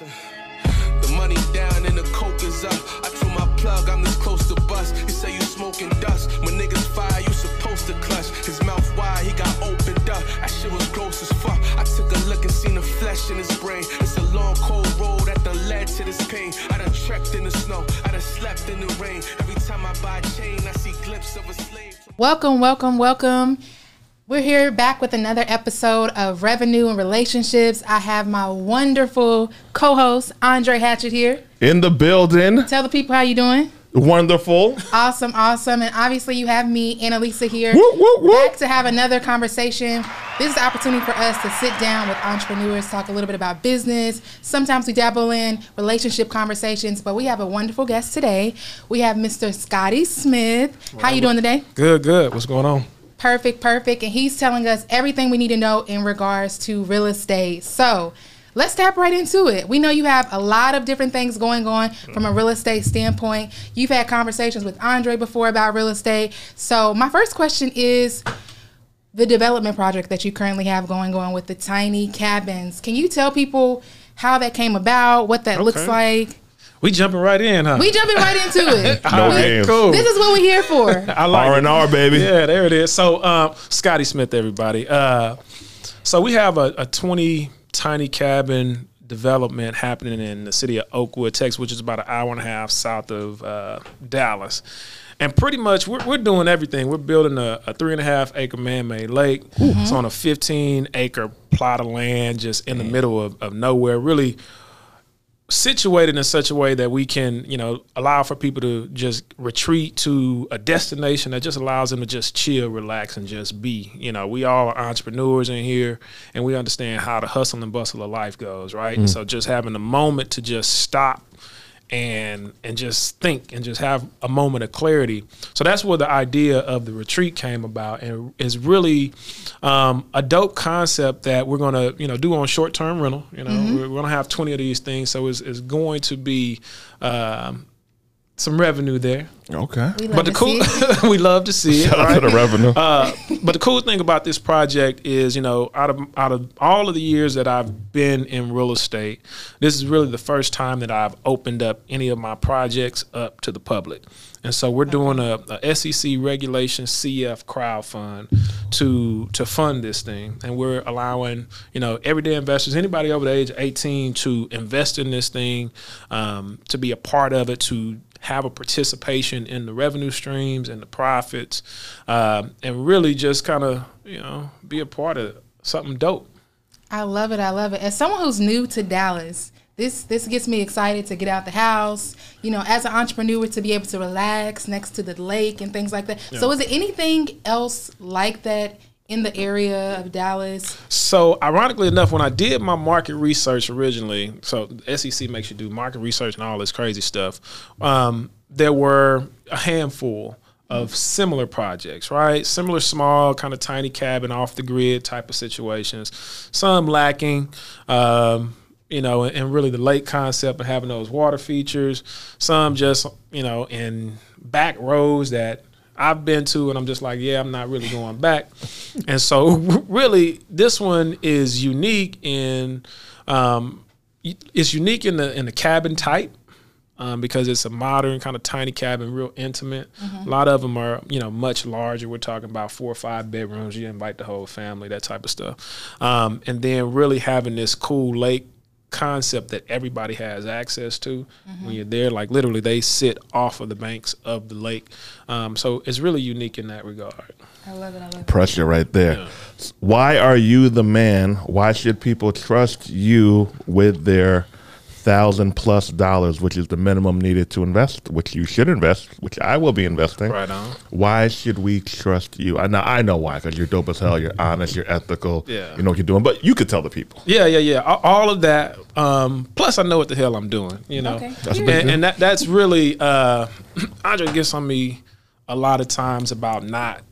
The money down and the coke is up. I my plug I'm this close to bust. Say you smoking dust. When niggas fire, you supposed to clutch. His mouth wide, he got opened up. That shit was gross as fuck. I took a look and seen the flesh in his brain. It's a long cold road that done led to this pain. I done trekked in the snow. I done slept in the rain. Every time I buy a chain, I see of a slave. Welcome, welcome, welcome. We're here back with another episode of Revenue and Relationships. I have my wonderful co-host Andre Hatchett here. in the building. Tell the people how you doing. Wonderful. Awesome, awesome. And obviously you have me, Annalisa here, Whoop, whoop, whoop. back to have another conversation. This is the opportunity for us to sit down with entrepreneurs, talk a little bit about business. Sometimes we dabble in relationship conversations, but we have a wonderful guest today. We have Mr. Scottie Smith. How you doing today? Good, good. What's going on? Perfect, perfect. And he's telling us everything we need to know in regards to real estate. So let's tap right into it. We know you have a lot of different things going on from a real estate standpoint. You've had conversations with Andre before about real estate. So my first question is the development project that you currently have going on with the tiny cabins. Can you tell people how that came about, what that looks like? We jumping right in, huh? We jumping right into it. No All right, games. Cool. This is what we're here for. I like R it. and R, baby. Yeah, there it is. So, um, Scottie Smith, everybody. Uh, so we have a, a 20 tiny cabin development happening in the city of Oakwood, Texas, which is about an hour and a half south of uh, Dallas. And pretty much, we're, we're doing everything. We're building a, a three and a half acre man-made lake. It's on a 15 acre plot of land, just in the middle of, of nowhere. Really situated in such a way that we can, you know, allow for people to just retreat to a destination that just allows them to just chill, relax, and just be. You know, we all are entrepreneurs in here, and we understand how the hustle and bustle of life goes, right? And mm. so, just having a moment to just stop and and just think and just have a moment of clarity. So that's where the idea of the retreat came about, and is really um, a dope concept that we're gonna you know do on short term rental. You know, we're, we're gonna have twenty of these things, so it's, it's going to be. Um, some revenue there, Okay. We love but the to cool see it. we love to see it. Shout out to the revenue. Uh, but the cool thing about this project is, you know, out of out of all of the years that I've been in real estate, this is really the first time that I've opened up any of my projects up to the public. And so we're doing a, a SEC regulation CF crowd fund to to fund this thing, and we're allowing you know everyday investors, anybody over the age of 18, to invest in this thing, um, to be a part of it, to have a participation in the revenue streams and the profits, um, and really just kind of you know be a part of something dope. I love it. I love it. As someone who's new to Dallas, this this gets me excited to get out the house. You know, as an entrepreneur, to be able to relax next to the lake and things like that. So, is there anything else like that in the area of Dallas? So, ironically enough, when I did my market research originally, so SEC makes you do market research and all this crazy stuff. Um, there were a handful of similar projects, right? Similar, small, kind of tiny cabin, off the grid type of situations. Some lacking. Um, you know, and really the lake concept and having those water features. Some just, you know, in back roads that I've been to, and I'm just like, yeah, I'm not really going back. And so, really, this one is unique in, um, it's unique in the in the cabin type. Um, because it's a modern kind of tiny cabin, real intimate. A lot of them are, you know, much larger. We're talking about four or five bedrooms. You invite the whole family, that type of stuff. Um, and then really having this cool lake concept that everybody has access to when you're there. Like literally, they sit off of the banks of the lake. Um, so it's really unique in that regard. I love it. I love it. Pressure right there. Why are you the man? Why should people trust you with their thousand plus dollars, which is the minimum needed to invest, which you should invest, which I will be investing. Right on. Why should we trust you? I know, I know why, because you're dope as hell. You're honest. You're ethical. Yeah. You know what you're doing, but you could tell the people. Yeah, yeah, yeah. All of that. Um, plus, I know what the hell I'm doing. You know, Okay. That's and, and that that's really uh, Andre gets on me a lot of times about not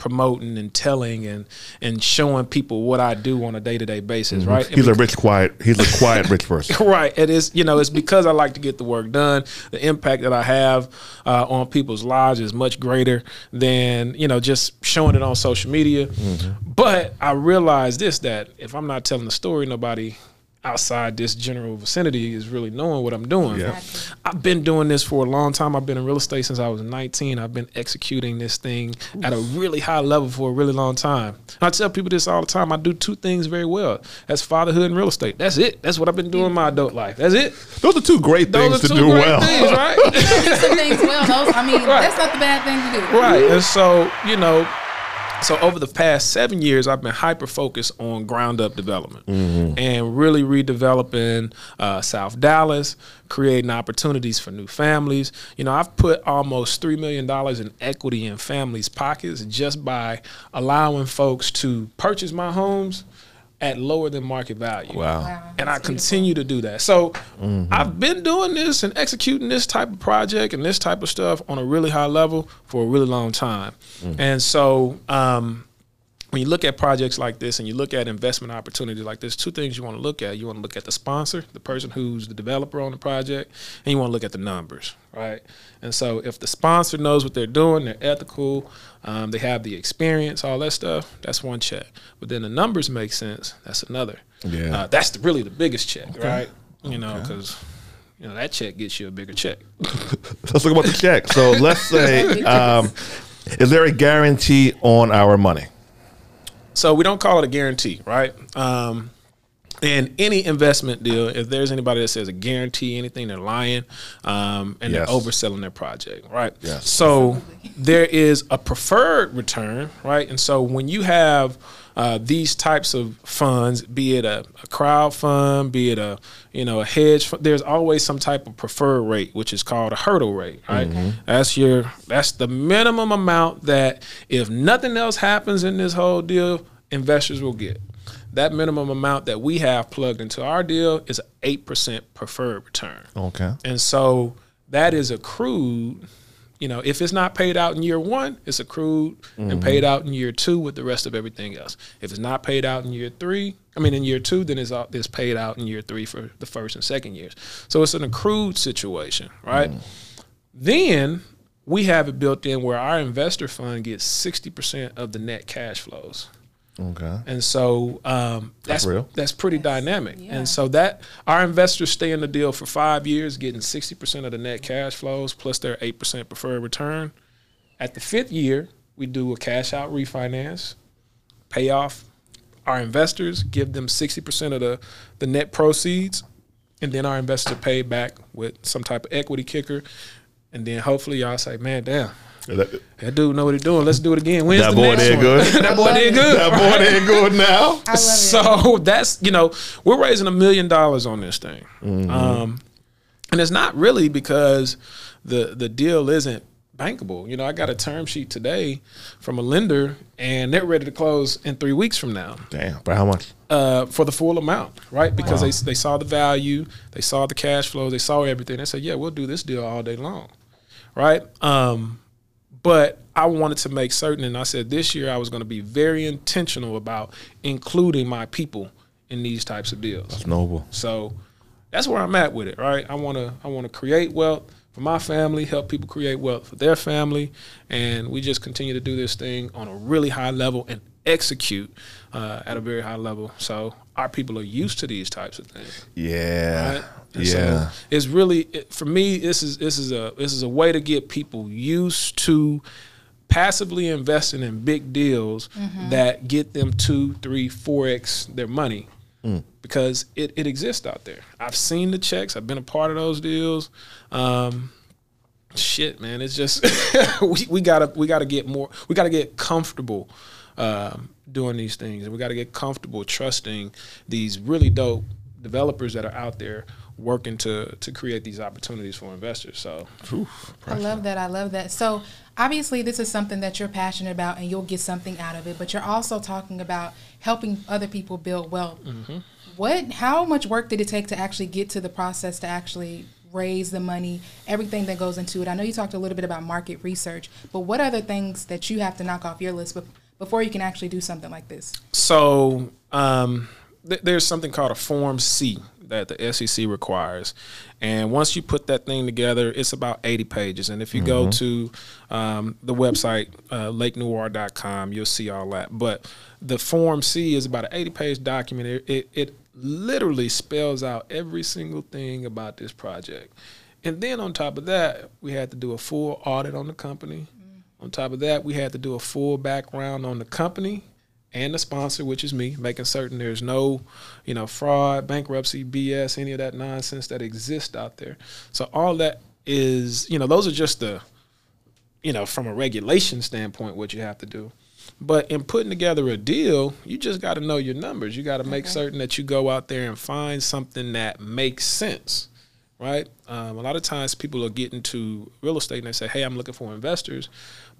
promoting and telling and and showing people what I do on a day to day basis. Right? He's a rich, quiet. He's a quiet rich person. Right. It is, you know, it's because I like to get the work done. The impact that I have uh, on people's lives is much greater than, you know, just showing it on social media. But I realize this that if I'm not telling the story, nobody outside this general vicinity is really knowing what I'm doing. Yeah. I've been doing this for a long time. I've been in real estate since I was 19. I've been executing this thing at a really high level for a really long time. And I tell people this all the time. I do two things very well. That's fatherhood and real estate. That's it. That's what I've been doing in my adult life. That's it. Those are two great things Those are to two do great well. things, right? Do some things well. Those, I mean, that's not the bad thing to do. Right. And so, you know, so over the past seven years, I've been hyper focused on ground up development and really redeveloping uh, South Dallas, creating opportunities for new families. You know, I've put almost $3 million in equity in families' pockets just by allowing folks to purchase my homes at lower than market value. Wow. Wow, And I that's beautiful. continue to do that. So I've been doing this and executing this type of project and this type of stuff on a really high level for a really long time. And so um, when you look at projects like this and you look at investment opportunities like this, two things you want to look at. You want to look at the sponsor, the person who's the developer on the project, and you want to look at the numbers, right? And so if the sponsor knows what they're doing, they're ethical, um, they have the experience, all that stuff, that's one check. But then the numbers make sense, that's another. Yeah. Uh, that's the, really the biggest check, right? You know, because you know that check gets you a bigger check. Let's talk about the check. So let's say, um, is there a guarantee on our money? So we don't call it a guarantee, right? Um, in any investment deal, if there's anybody that says a guarantee anything, they're lying um, and Yes. they're overselling their project, right? Yes. So there is a preferred return, right? And so when you have uh, these types of funds, be it a, a crowd fund, be it a you know a hedge, fund, there's always some type of preferred rate, which is called a hurdle rate, right? That's your that's the minimum amount that if nothing else happens in this whole deal, investors will get. That minimum amount that we have plugged into our deal is an eight percent preferred return. Okay. And so that is accrued. You know, if it's not paid out in year one, it's accrued and mm-hmm. paid out in year two with the rest of everything else. If it's not paid out in year three, I mean in year two, then it's, it's paid out in year three for the first and second years. So it's an accrued situation, right? Mm. Then we have it built in where our investor fund gets sixty percent of the net cash flows. Okay. And so um, that's real. that's pretty dynamic. yeah. And so that our investors stay in the deal for five years, getting sixty percent of the net cash flows plus their eight percent preferred return. At the fifth year, we do a cash out refinance, pay off our investors, give them sixty percent of the the net proceeds, and then our investors pay back with some type of equity kicker. And then hopefully y'all say, man, damn, That, that dude know what he's doing. Let's do it again. When's that the boy next did one? good. that boy did good. that boy did good now. I love it. So that's you know we're raising a million dollars on this thing, Mm-hmm. um, and it's not really because the the deal isn't bankable. You know, I got a term sheet today from a lender, and they're ready to close in three weeks from now Damn. But how much? uh, for the full amount, right? Because they they saw the value, they saw the cash flow, they saw everything. They said, "Yeah, we'll do this deal all day long," right? Um, but I wanted to make certain, and I said this year I was going to be very intentional about including my people in these types of deals. That's noble. So that's where I'm at with it, right? I want to I want to create wealth for my family, help people create wealth for their family, and we just continue to do this thing on a really high level and execute uh, at a very high level. So our people are used to these types of things. Yeah. Right? And Yeah. So it's really it, for me. This is this is a this is a way to get people used to passively investing in big deals that get them two, three, four x their money because it, it exists out there. I've seen the checks. I've been a part of those deals. Um, shit, man, it's just we, we gotta we gotta get more. We gotta get comfortable um, doing these things, and we gotta get comfortable trusting these really dope developers that are out there working to to create these opportunities for investors. So I love that. I love that. So obviously, this is something that you're passionate about, and you'll get something out of it. But you're also talking about helping other people build wealth. Mm-hmm. What? How much work did it take to actually get to the process to actually raise the money, everything that goes into it? I know you talked a little bit about market research, but what other things that you have to knock off your list before you can actually do something like this? So um, th- there's something called a Form C that the SEC requires. And once you put that thing together, it's about 80 pages. And if you go to um, the website, uh, lakenoire.com, you'll see all that. But the Form C is about an 80 page document. It, it, it literally spells out every single thing about this project. And then on top of that, we had to do a full audit on the company. On top of that, we had to do a full background on the company and the sponsor, which is me, making certain there's no, you know, fraud, bankruptcy, BS, any of that nonsense that exists out there. So all that is, you know, those are just the, you know, from a regulation standpoint, what you have to do. But in putting together a deal, you just got to know your numbers. You got to make certain that you go out there and find something that makes sense, right? Um, a lot of times people are getting to real estate and they say, hey, I'm looking for investors.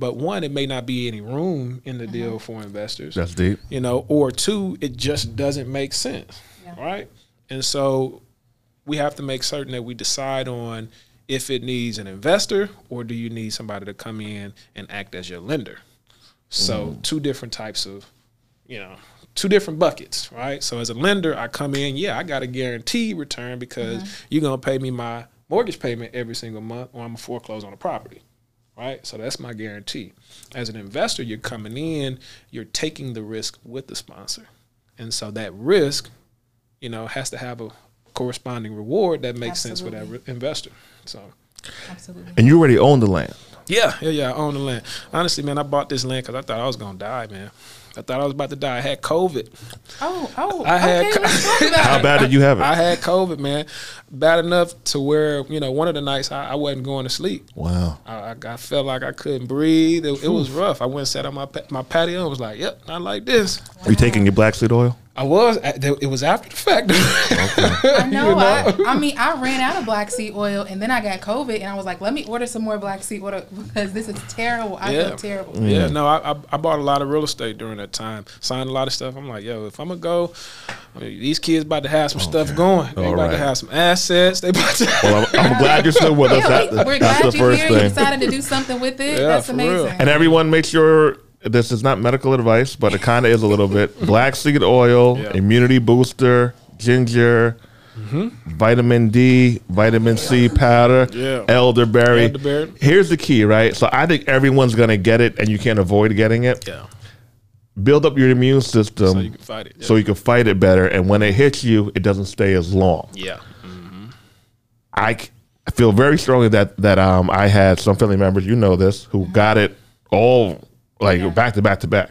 But one, it may not be any room in the deal mm-hmm. for investors That's deep. you know, or two, it just doesn't make sense, Yeah. right? And so we have to make certain that we decide on if it needs an investor or do you need somebody to come in and act as your lender. So mm. two different types of, you know, two different buckets, right? So as a lender, I come in, yeah, I got a guaranteed return because mm-hmm. you're gonna pay me my mortgage payment every single month, or I'm gonna foreclose on the property right? So that's my guarantee. As an investor, you're coming in, you're taking the risk with the sponsor. And so that risk, you know, has to have a corresponding reward that makes sense for that re- investor. So Absolutely. And you already own the land. yeah, yeah, yeah, I own the land. Honestly, man, I bought this land because I thought I was gonna die, man. I thought I was about to die. I had COVID. Oh, oh, I had okay. co- let's talk about How bad did you have it? I had COVID, man, bad enough to where you know one of the nights I, I wasn't going to sleep. wow. I, I, I felt like I couldn't breathe. It, it was rough. I went and sat on my my patio and was like, "Yep, not like this." Are you taking your black seed oil? I was. It was after the fact. I know. You know? I, I mean, I ran out of black seed oil, and then I got COVID, and I was like, let me order some more black seed oil because this is terrible. I Yeah. feel terrible. Yeah, no, I, I I bought a lot of real estate during that time. Signed a lot of stuff. I'm like, yo, if I'm gonna go, I mean, these kids about to have some stuff going. They All about to have some assets. They about to. Well, I'm, I'm glad you're still with us. Yeah, That- we, we're that's glad the you're first here. You decided to do something with it. Yeah, That's for real. And everyone, make sure this is not medical advice, but it kind of is a little bit. Black seed oil, Yeah. immunity booster, ginger, mm-hmm. vitamin D, vitamin C powder, Yeah. elderberry. Elderberry. Here's the key, right? So I think everyone's gonna get it, and you can't avoid getting it. yeah, Build up your immune system so you can fight it. Yeah. so you can fight it better, and when it hits you, it doesn't stay as long. yeah. Mm-hmm. I c- I feel very strongly that that um I had some family members, you know this, who mm-hmm. got it all like Yeah. back to back to back.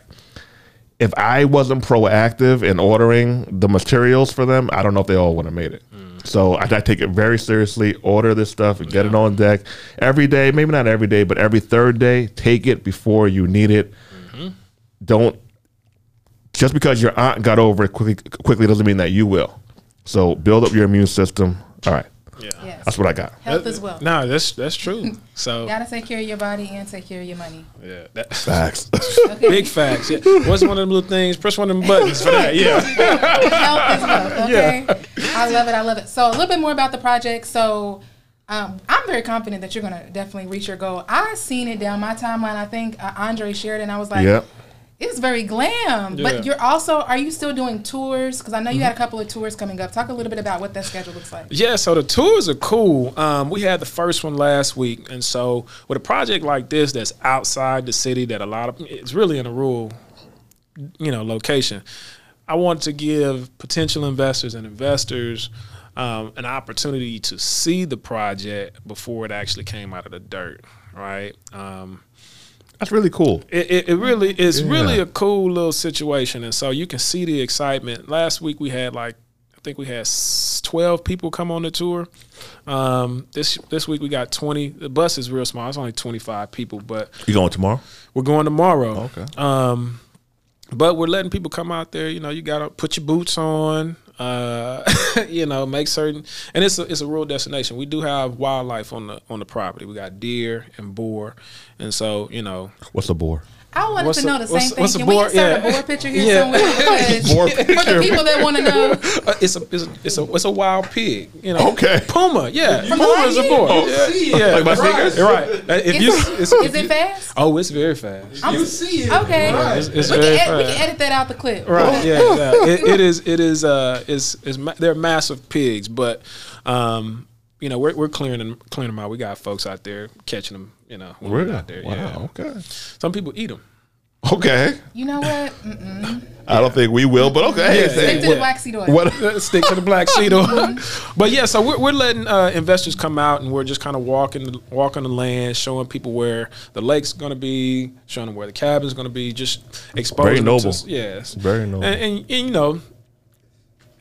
If I wasn't proactive in ordering the materials for them, I don't know if they all would have made it. Mm. So I, I take it very seriously. Order this stuff and get it on deck every day. Maybe not every day, but every third day. Take it before you need it. Mm-hmm. Don't just because your aunt got over it quickly quickly doesn't mean that you will. So build up your immune system. All right. Yeah. Yes. That's what I got. Health as well. No, that's that's true. So you Gotta take care of your body and take care of your money. yeah, that, Facts. Okay. big facts. Yeah. What's one of them little things? Press one of them buttons for that. Yeah. Health is wealth. Okay. I love it. I love it. So a little bit more about the project. So. Um, I'm very confident that you're gonna definitely reach your goal. I seen it down my timeline. I think uh, Andre shared it, and I was like, yep. It's very glam, Yeah. but you're also are you still doing tours? Because I know you had a couple of tours coming up. Talk a little bit about what that schedule looks like. Yeah, so the tours are cool. Um, we had the first one last week, and so with a project like this that's outside the city, that a lot of it's really in a rural, you know, location. I wanted to give potential investors and investors um, an opportunity to see the project before it actually came out of the dirt, right? Um, That's really cool. it, it, it really it's really a cool little situation and so you can see the excitement last week we had like i think we had 12 people come on the tour um, this this week we got 20 the bus is real small it's only 25 people but You going tomorrow? we're going tomorrow Okay. um, but we're letting people come out there. You know, you gotta put your boots on. Uh, you know, make certain, and it's a it's a rural destination. We do have wildlife on the on the property. We got deer and boar, and so you know, What's a boar? I wanted What's to a- know the what's- same thing. what's a Can we insert Yeah. a boar picture here Yeah. somewhere? Because for the people that want to know, Uh, it's a it's a it's a it's a wild pig. You know. Okay. Puma. Yeah. From Puma is a boar. boy. Oh, yeah. yeah. Like my right. sneakers? Right. Uh, If is, you, it, it's, is it fast? oh, it's very fast. I'm- You see it. Okay. Right. It's, it's we, very can ed- we can edit that out the clip. Right. Yeah. yeah. It, it is. It is. Uh. Is is ma- they're massive pigs, but um. You know, we're, we're clearing them, clearing them out. We got folks out there catching them. You know, when we're out there. Wow. Yeah. Okay. Some people eat them. Okay. You know what? Mm-mm. I don't think we will, but okay. Yeah, Say- Stick to Yeah. the black seed oil. What? Stick to the black seed oil. but yeah, so we're, we're letting uh, investors come out and we're just kind of walking walking the land, showing people where the lake's going to be, showing them where the cabin's going to be, just exposing. them noble. To, yes, Very noble. And, and, and you know,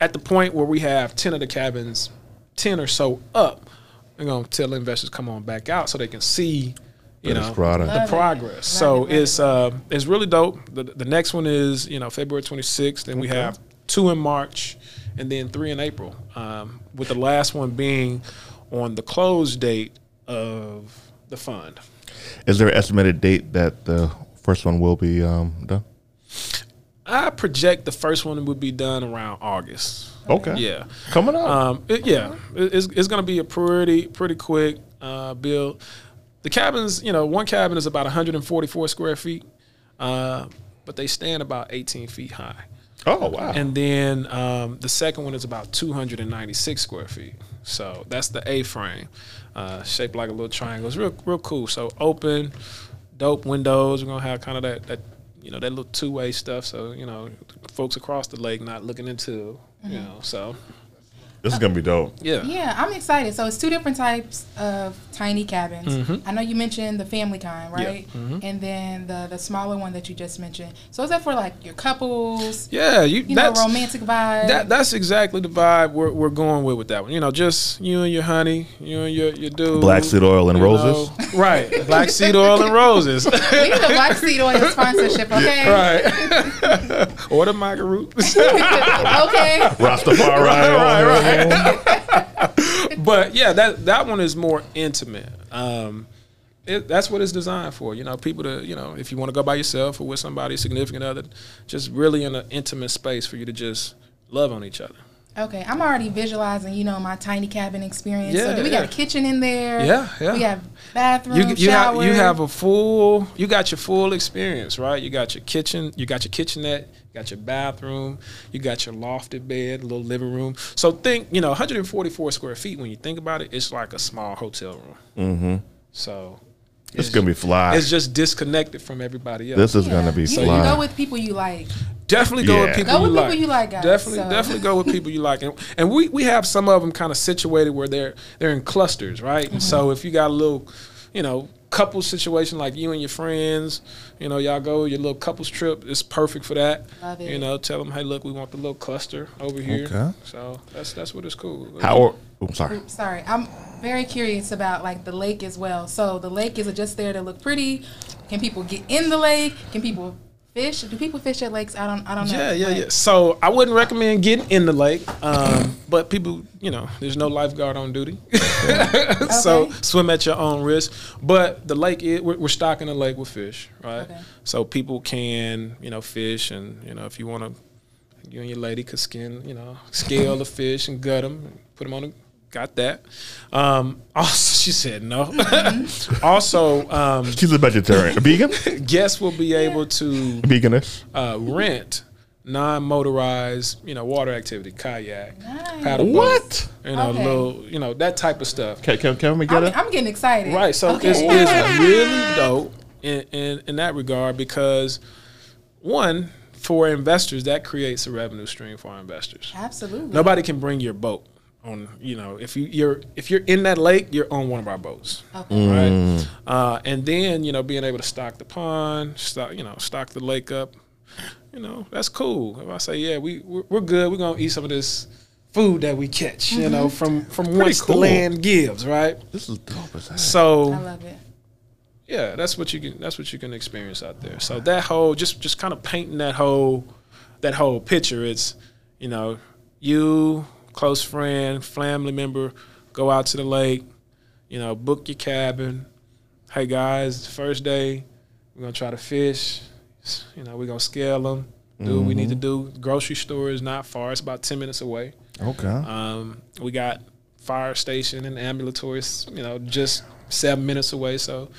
at the point where we have ten of the cabins, ten or so up, we're going to tell investors come on back out so they can see. You Finished know product. the Love it. progress. So it, it's uh, it's really dope. The, the next one is you know February 26th, and we have two in March, and then three in April. Um, with the last one being on the close date of the fund. Is there an estimated date that the first one will be um, done? I project the first one would be done around August. Okay. Yeah. Coming up. Um, it- yeah, it- it's, it's going to be a pretty pretty quick uh, build. The cabins, you know, one cabin is about 144 square feet, uh, but they stand about 18 feet high. oh wow. And then um, the second one is about 296 square feet. So that's the A frame, uh, shaped like a little triangle. It's real, real cool. So open, dope windows. We're gonna have kind of that, that, you know, that little two way stuff. So you know, folks across the lake not looking into, you mm-hmm. know. So this is gonna be dope. yeah, Yeah, I'm excited. So it's two different types of tiny cabins. Mm-hmm. I know you mentioned the family kind, right? And then the the smaller one that you just mentioned. So is that for like your couples? yeah. You, You know, that's romantic vibe. that, that's exactly the vibe we're, we're going with with that one. You know, just you and your honey, you and your your dude. Black seed oil and roses. know. right? Black seed oil and roses. we need a black seed oil sponsorship, okay? right. or the maca okay. Rastafari. Right, right, but yeah, that that one is more intimate. Um, it, that's what it's designed for. You know, people to you know, if you want to go by yourself or with somebody significant other, just really in an intimate space for you to just love on each other. Okay, I'm already visualizing, you know, my tiny cabin experience. Yeah, so do we yeah. got a kitchen in there? Yeah, yeah. We have bathroom, You you have shower. you have a full you got your full experience, right? You got your kitchen, you got your kitchenette, you got your bathroom, you got your lofted bed, little living room. So think, you know, 144 square feet. When you think about it, it's like a small hotel room. Mm-hmm. So It's gonna be fly. It's just disconnected from everybody else. this is gonna be you, fly. you go with people you like. definitely go Yeah. with people Go you with like. people you like, guys, Definitely, so. definitely go with people you like, and, and we we have some of them kind of situated where they're they're in clusters, right? Mm-hmm. And so if you got a little, you know, couple situation like you and your friends, you know, y'all go your little couples trip, it's perfect for that. Love it. You know, tell them, hey, look, we want the little cluster over here. Okay. So that's that's what it's cool. How? Oops, sorry. Sorry, I'm very curious about like the lake as well. So the lake is it just there to look pretty? Can people get in the lake? Can people fish? Do people fish at lakes? I don't. I don't know. Yeah, yeah, yeah. So I wouldn't recommend getting in the lake, um, but people, you know, there's no lifeguard on duty, so swim at your own risk. But the lake, is, we're, we're stocking the lake with fish, right? Okay. So people can, you know, fish, and you know, if you want to, you and your lady could skin, you know, scale the fish and gut them, and put them on. A, got that. Um, also, she said no. also, um, She's a vegetarian. A vegan? guests will be able to Veganist. uh, rent non-motorized, you know, water activity, kayak, Nice. paddle What? boat, you know, Okay. little, you know, that type of stuff. Okay, can, can we get I'm, it? I'm getting excited. Right. So Okay. it's, it's really dope in, in in that regard because one, for investors, that creates a revenue stream for our investors. Absolutely. Nobody can bring your boat on. You know, if you, you're if you're in that lake, you're on one of our boats. Okay. right? Uh, and then you know being able to stock the pond, stock you know stock the lake up, you know that's cool. If I say yeah, we we're, we're good, we're gonna eat some of this food that we catch, you know, from from whence cool. the land gives, right? This is dope as heck. So I love it. yeah, that's what you can that's what you can experience out there. So that whole just just kind of painting that whole that whole picture. It's you know you close friend, family member, go out to the lake, you know, book your cabin. Hey guys, first day, We're gonna try to fish. You know, we're gonna scale them. Do what we need to Mm-hmm. do. Grocery store is not far. It's about ten minutes away. Okay. Um, we got fire station and ambulatory. You know, just seven minutes away. So,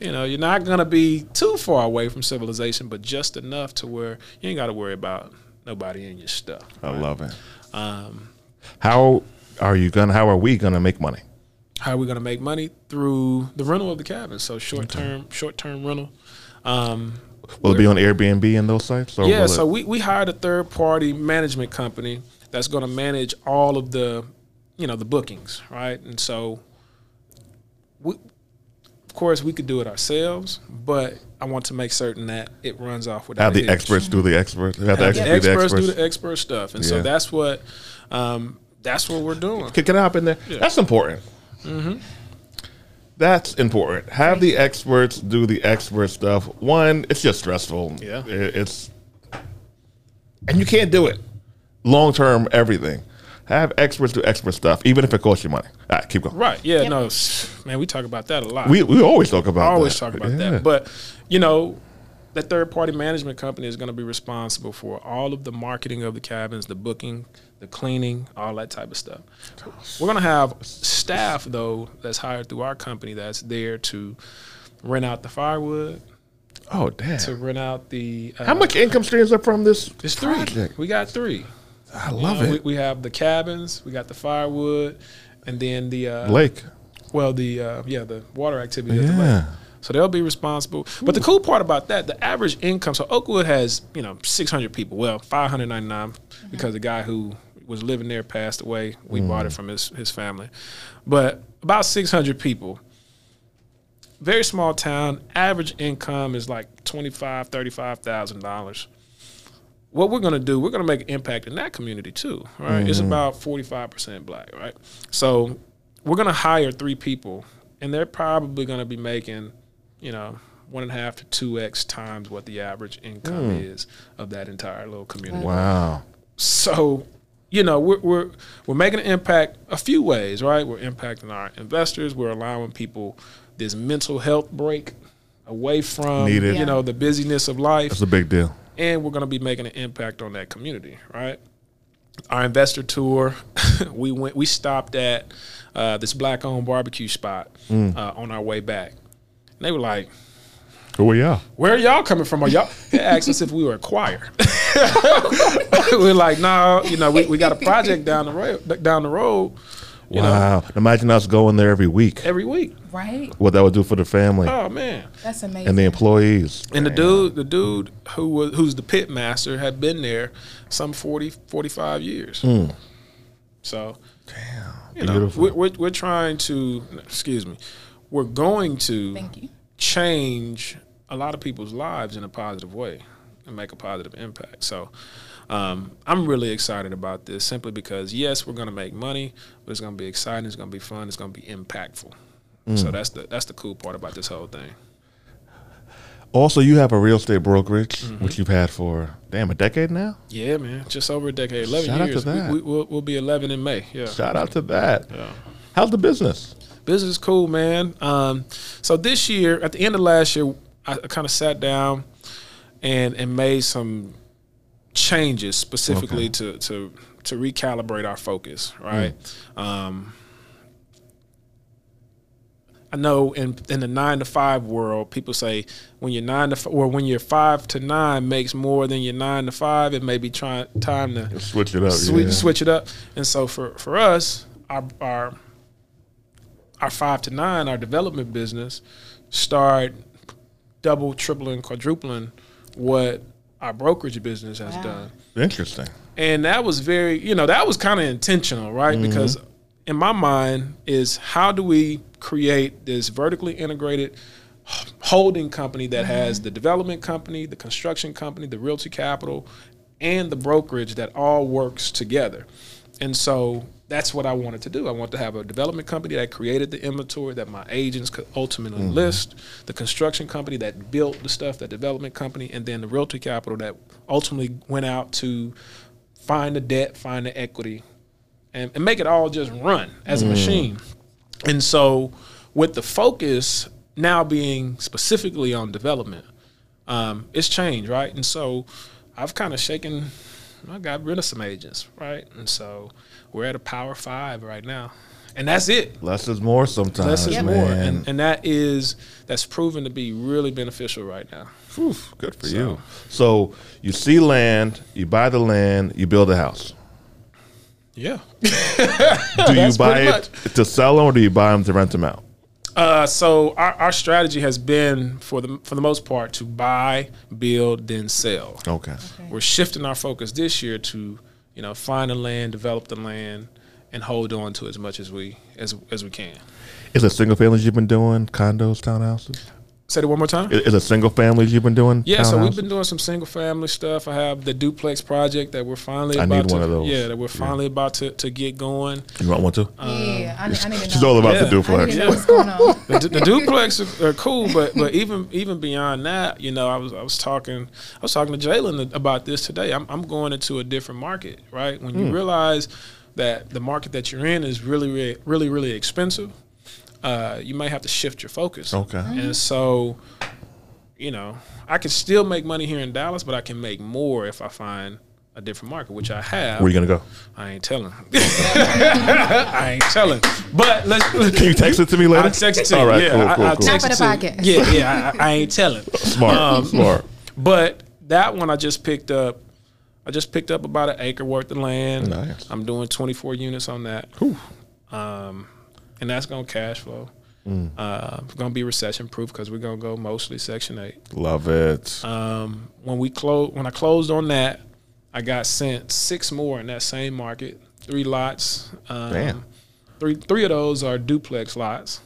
you know, you're not gonna be too far away from civilization, but just enough to where you ain't got to worry about nobody in your stuff. I love it. Um, How are you gonna? How are we gonna make money? how are we going to make money through the rental of the cabin? So short term, short term rental. Um, Will it be on Airbnb and those sites? Or yeah, so we, we hired a third party management company that's going to manage all of the, you know, the bookings, right? And so, we, of course, we could do it ourselves, but I want to make certain that it runs off without have the experts do the experts. Have Have the experts, do the experts do the expert stuff, and so that's what, um, that's what we're doing. Can, can I hop in there? That's important. Mm-hmm. That's important. Have the experts do the expert stuff. One, it's just stressful. Yeah. It- it's and you can't do it long term. Everything. Have experts do expert stuff, even if it costs you money. All right, keep going. Right? Yeah. Yep. No, man, we talk about that a lot. We we always talk about. I always that. talk about Yeah. that. But you know, the third party management company is going to be responsible for all of the marketing of the cabins, the booking, the cleaning, all that type of stuff. We're going to have staff though that's hired through our company that's there to rent out the firewood, oh damn! to rent out the. Uh, How much income streams are from this It's three. project? We got three. I love Uh, it. We, we have the cabins, we got the firewood, and then the uh, Lake. well, the uh, yeah, the water activity. At the lake. So they'll be responsible. But the cool part about that, the average income. So Oakwood has you know 600 people. Well, 599 because the guy who was living there passed away. We bought it mm. from his his family, but about 600 people. Very small town. Average income is like 25, 35 thousand dollars. What we're gonna do, we're gonna make an impact in that community too. Right? It's mm-hmm. about 45 percent black. Right? So we're gonna hire three people, and they're probably gonna be making, you know, one and a half to two x times what the average income hmm. is of that entire little community. Wow. So, you know, we're we're we're making an impact a few ways, right? We're impacting our investors. We're allowing people this mental health break away from Needed. you know the busyness of life That's a big deal. and we're going to be making an impact on that community, right? Our investor tour, we went, we stopped at uh, this black-owned barbecue spot uh, on our way back. And they were like, Who are y'all? "Where are y'all coming from? Are y'all?" They asked us if we were a choir. we're like, "No, you know, we, we got a project down the road, down the road, you know, wow. Imagine us going there every week. every week." Right? What that would do for the family Oh man! That's amazing. and the employees. And the dude, the dude who was who's the pit master had been there some 40, 45 years. Hmm. So, you know, Beautiful. we're, we're, we're trying to, excuse me, we're going to Thank you. change a lot of people's lives in a positive way and make a positive impact. So, um, I'm really excited about this simply because yes, we're going to make money, but it's going to be exciting, it's going to be fun, it's going to be impactful. So that's the that's the cool part about this whole thing. Also, you have a real estate brokerage, Mm-hmm. which you've had for damn a decade now. Yeah, man, just over a decade, eleven Shout out to years. that. We, we, will we'll be eleven in May. Yeah, Shout out to that. Yeah. How's the business? business is cool, man. Um, so this year, at the end of last year, I, I kind of sat down and and made some changes specifically to to to recalibrate our focus. Right. Um, I know in in the nine to five world, people say when you're nine to f- or when you're five to nine makes more than your nine to five, it may be trying time to Switch it up. switch, yeah. switch it up. And so for for us, our our our five to nine, our development business, start double, tripling, quadrupling what our brokerage business has Wow. done. Interesting. And that was very, you know, that was kind of intentional, right? Mm-hmm. Because in my mind is how do we create this vertically integrated holding company that mm-hmm. has the development company, the construction company, the realty capital, and the brokerage that all works together. And so that's what I wanted to do. I want to have a development company that created the inventory that my agents could ultimately list, the construction company that built the stuff, that development company, and then the realty capital that ultimately went out to find the debt, find the equity, and, and make it all just run as a machine. And so, with the focus now being specifically on development, um, it's changed, right? And so I've kind of shaken. I got rid of some agents, right? And so we're at a power five right now, and that's it. Less is more sometimes. Less is Yep. more, and and that is that's proven to be really beneficial right now. Whew, good for you. So you see land, you buy the land, you build a house. Yeah. Do you buy it to sell them or do you buy them to rent them out? Uh, so our, our strategy has been for the for the most part to buy, build, then sell. Okay. We're shifting our focus this year to you know find the land, develop the land, and hold on to as much as we as as we can. Is it single families you've been doing? Condos, townhouses? Say it one more time. Is is it single families you've been doing? Yeah, so we've been doing some single family stuff. I have the duplex project that we're finally I about need to one of those. yeah that we're finally about to, to get going. You want one too? yeah, I, need- I need to know. She's all about Yeah. the duplex. I need to know what's going on. the, the duplex are, are cool, but but even even beyond that, you know, I was I was talking I was talking to Jalen about this today. I'm I'm going into a different market, right? When you hmm. realize that the market that you're in is really really really, really expensive, uh, you may have to shift your focus. Okay. And so, you know, I can still make money here in Dallas, but I can make more if I find a different market, which I have. Where you gonna go? I ain't telling. I ain't telling. But let's. Can you text it to me later? I'll text it to you. All right, yeah, cool, I, cool, I'll cool. text Top it of the you. podcast. Yeah, yeah, I, I ain't telling. Smart, Um, smart. But that one I just picked up. I just picked up about an acre worth of land. Nice. I'm doing 24 units on that. Um, and that's gonna cash flow. Mm. Uh, it's gonna be recession proof because we're gonna go mostly Section Eight. Love it. Um, when we close, when I closed on that, I got sent six more in that same market, three lots. Um, Damn. Three three of those are duplex lots.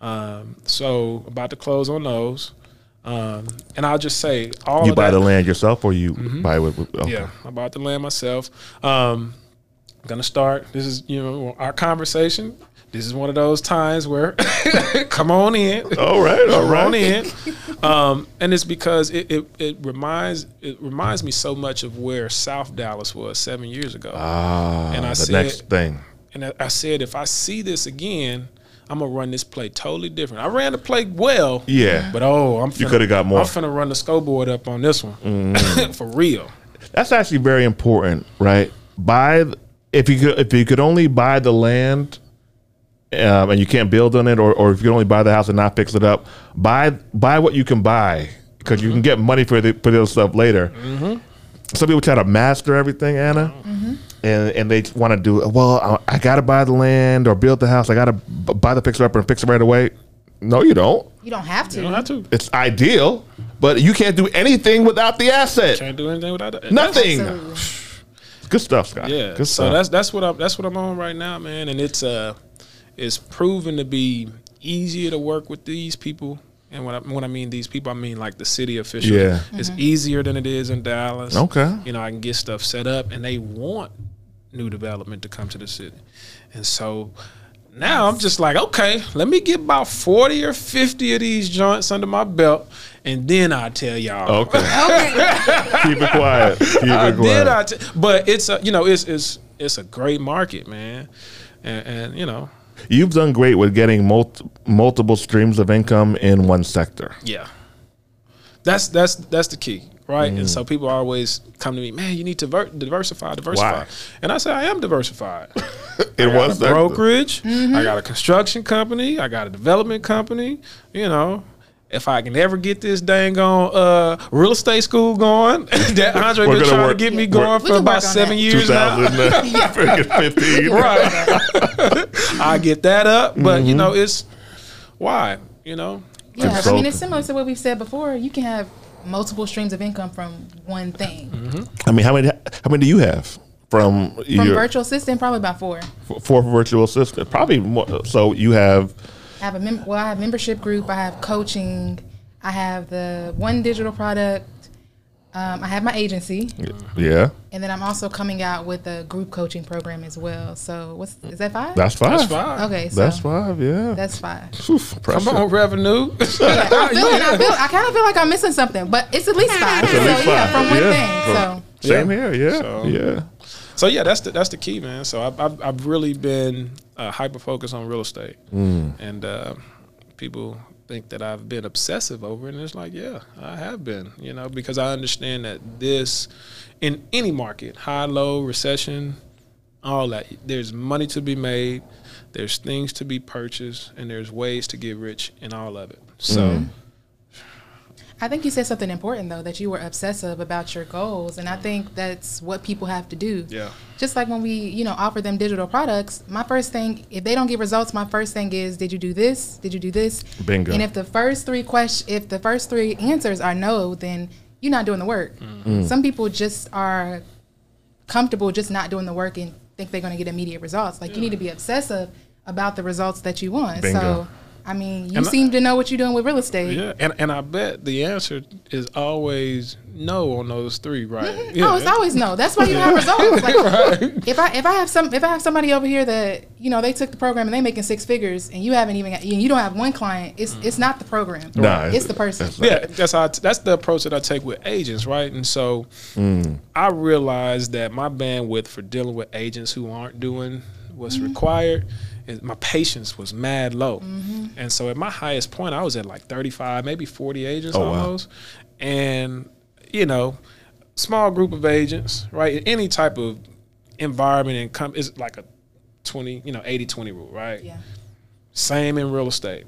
Um, so about to close on those. Um, and I'll just say all you buy that, the land yourself or you buy it with? with- Okay. yeah, I bought the land myself. Um, I'm gonna start. This is you know our conversation. This is one of those times where come on in. All right, all Come on in. Um, and it's because it, it, it reminds it reminds me so much of where South Dallas was seven years ago. Ah, And I the said- next thing. And I- I said, if I see this again, I'm gonna run this play totally different. I ran the play well, Yeah. but oh, I'm finna, coulda got more. I'm finna run the scoreboard up on this one Mm-hmm. for real. That's actually very important, right? Buy if you could if you could only buy the land, um, and you can't build on it, or, or if you can only buy the house and not fix it up, buy buy what you can buy because you can get money for the for the other stuff later. Some people try to master everything, Anna, and and they want to do well. I, I got to buy the land or build the house. I got to b- buy the fixer up and fix it right away. No, you don't. You don't have to. You don't have to. It's ideal, but you can't do anything without the asset. Can't do anything without that. Nothing. Absolutely. Good stuff, Scott. Yeah. Good so that's that's what I'm that's what I'm on right now, man. And it's uh it's proven to be easier to work with these people. And when I when I mean these people, I mean like the city officials. Yeah. It's mm-hmm. easier than it is in Dallas. Okay. You know, I can get stuff set up and they want new development to come to the city. And so now I'm just like, okay, let me get about 40 or 50 of these joints under my belt, and then I'll tell y'all. Okay. Keep it quiet. Keep I it uh, quiet. did. I t- but it's a you know it's it's it's a great market, man, and, and you know You've done great with getting mul- multiple streams of income in one sector. yeah, that's that's that's the key, right? And Mm. so people always come to me, man, you need to ver- diversify, diversify, Why? and I say I am diversified. it I one got a sector. brokerage, I got a construction company, I got a development company, you know. If I can ever get this dang on uh, real estate school going, that Andre We're been gonna trying work- to get me going for about seven that. years now. 2015. right. I get that up, but Mm-hmm. you know, it's why you know. Yeah, I mean, it's similar to what we've said before. You can have multiple streams of income from one thing. Mm-hmm. I mean, how many? How many do you have from, From your virtual assistant, probably about four. four virtual assistant? Probably more. So you have I have a mem- well, I have membership group. I have coaching. I have the one digital product. Um, I have my agency, yeah. and then I'm also coming out with a group coaching program as well. So what's is that five? That's five. That's fine. okay, so That's five. Yeah. That's five. Oof. Come on, revenue. I feel it. I feel. I kind of feel like I'm missing something, but it's at least five. At so least yeah, five. from one Yeah. thing. So Same Yeah. here. Yeah. So- yeah. so yeah, that's the that's the key, man. So I've I've, I've really been uh, hyper focused on real estate, Mm. and uh, people think that I've been obsessive over it. And it's like, yeah, I have been, you know, because I understand that this, in any market, high, low, recession, all that, there's money to be made, there's things to be purchased, and there's ways to get rich in all of it. So, I think you said something important though that you were obsessive about your goals, and I think that's what people have to do. Yeah. Just like when we, you know, offer them digital products, my first thing, if they don't get results, my first thing is, did you do this? Did you do this? Bingo. And if the first three questions, if the first three answers are no, then you're not doing the work. Mm-hmm. Some people just are comfortable just not doing the work and think they're going to get immediate results. Like you need to be obsessive about the results that you want. Bingo. So, I mean, you And I- seem to know what you're doing with real estate. yeah. And, and I bet the answer is always no on those three, right? Mm-hmm. Oh, it's always no. That's why you have results. Like if I if I have some if I have somebody over here that you know they took the program and they making six figures and you haven't even got, you don't have one client, it's it's not the program. Nah, it's the person. that's yeah, that's how I, that's the approach that I take with agents, right? And so mm. I realized that my bandwidth for dealing with agents who aren't doing what's mm-hmm. required, is my patience was mad low. Mm-hmm. And so at my highest point, I was at like 35, maybe 40 agents Oh, wow. almost. And you know, small group of agents, right? Any type of environment and com- is like a 20, you know, 80-20 rule, right? Yeah. Same in real estate.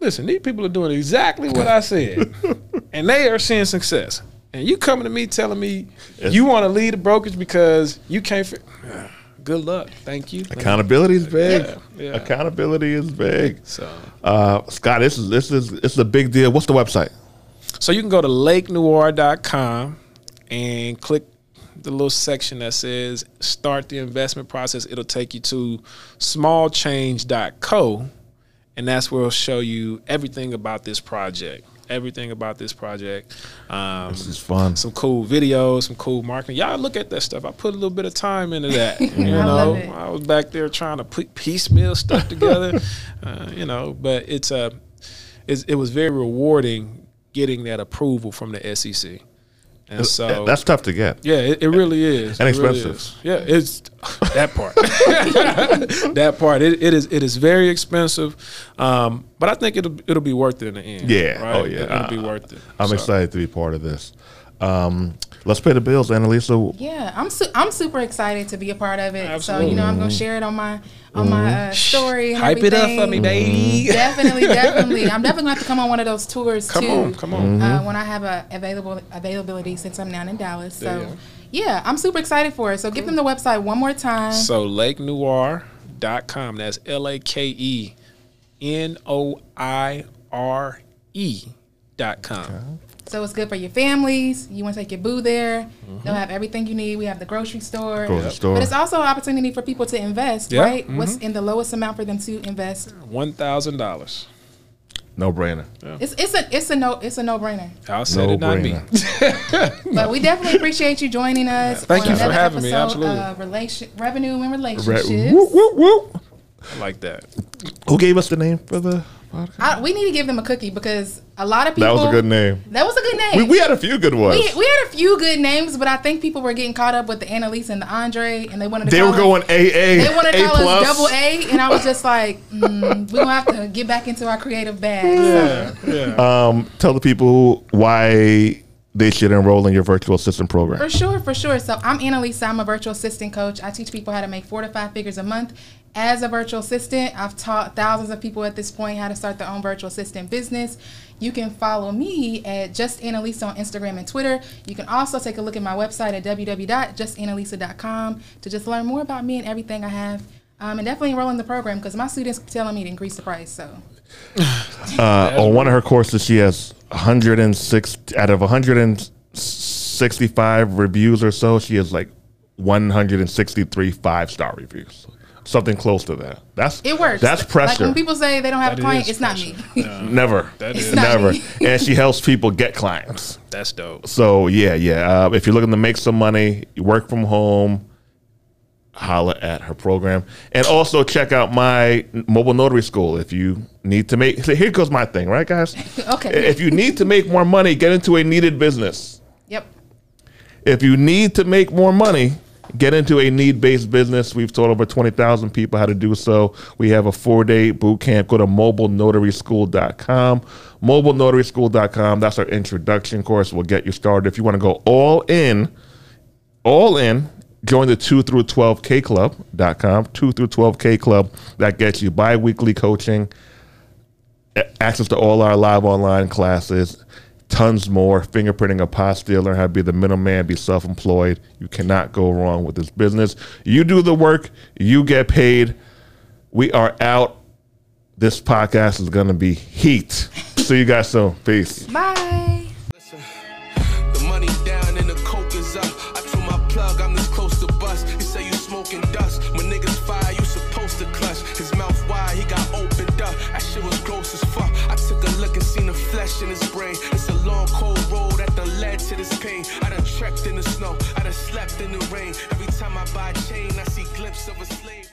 Listen, these people are doing exactly what I said, and they are seeing success. And you coming to me telling me you want to lead a brokerage because you can't. Fi- Good luck. Thank you. Accountability is big. Yeah, yeah. Accountability is big. So, Uh, Scott, this is this is this is a big deal. What's the website? so you can go to lakenoire.com and click the little section that says start the investment process. It'll take you to smallchange.co, and that's where it'll show you everything about this project. Everything about this project. Um, This is fun. some cool videos, some cool marketing. Y'all look at that stuff. I put a little bit of time into that. You I know, it. I was back there trying to put piecemeal stuff together. uh, you know, but it's a, it's, it was very rewarding getting that approval from the SEC. And so That's tough to get. yeah, it, it really is. And It really expensive. is. Yeah, it's that part. that part. It, it is. It is very expensive, um, but I think it'll it'll be worth it in the end. Yeah. Right? Oh, yeah. It, will be Uh, worth it. I'm So, excited to be part of this. Um, let's pay the bills, Annalisa. Yeah, I'm su- I'm super excited to be a part of it. So you know I'm gonna share it on my on my uh, story. And Hype it up for me, baby. Definitely, definitely. I'm definitely gonna have to come on one of those tours Come too. on, come on. Uh, when I have a available availability since I'm down in Dallas. So go. yeah, I'm super excited for it. So give them the website one more time. So lakenoire.com. That's L A K E N O I R E dot com. So it's good for your families. You want to take your boo there. Mm-hmm. They'll have everything you need. We have the grocery store. Grocery store. But it's also an opportunity for people to invest, Yeah. right? What's mm-hmm. in the lowest amount for them to invest? One thousand dollars. No brainer. It's it's a it's a no it's a no brainer. I'll say it, not me. No-brainer. But we definitely appreciate you joining us. Thank on you for another having me. episode Absolutely. Of relation revenue and Re- relationships. whoop, whoop, whoop. I like that. Who gave us the name for the podcast? I, we need to give them a cookie because a lot of people. That was a good name. That was a good name. We, we had a few good ones. We, we had a few good names, but I think people were getting caught up with the Annalise and the Andre, and they wanted to. they call were us- going AA. They wanted to A call us double A, and I was just like, mm, we're gonna have to get back into our creative bag. Yeah, yeah. Um, tell the people why they should enroll in your virtual assistant program. For sure, for sure. So I'm Annalisa. I'm a virtual assistant coach. I teach people how to make four to five figures a month. As a virtual assistant, I've taught thousands of people at this point how to start their own virtual assistant business. You can follow me at Just Annalisa on Instagram and Twitter. You can also take a look at my website at www.justannalisa.com to just learn more about me and everything I have. Um, and definitely enroll in the program because my students keep telling me to increase the price. So Uh, on one of her courses, she has 106 out of 165 reviews or so. She has like 163 five star reviews, something close to that. That's it works. That's pressure. Like when people say they don't have That a client, is it's not pressure. me. Never, That It's never. and she helps people get clients. that's dope. So yeah, yeah. Uh, if you're looking to make some money, you work from home, holla at her program, and also check out my mobile notary school. If you need to make, so here goes my thing, right, guys? Okay. If you need to make more money, get into a needed business. Yep. If you need to make more money, Get into a need based business. We've taught over 20,000 people how to do so. We have a four day boot camp. Go to mobilenotaryschool.com. Mobilenotaryschool.com. That's our introduction course. We'll get you started. If you want to go all in, all in, join the 2 through 12K club.com. 2 through 12K club. That gets you bi weekly coaching, access to all our live online classes tons more fingerprinting a apostille learn how to be the middleman be self-employed you cannot go wrong with this business you do the work you get paid we are out this podcast is going to be heat see you guys soon peace Bye. Listen, the money down and the coke is up. I told my plug I'm this close to bust. He say you smoking dust. When niggas fire, you supposed to clutch. His mouth wide, he got opened up. That shit was gross as fuck. I took a look and seen the flesh in his brain. Pain. I done trekked in the snow. I done slept in the rain. Every time I buy a chain, I see glimpses of a slave.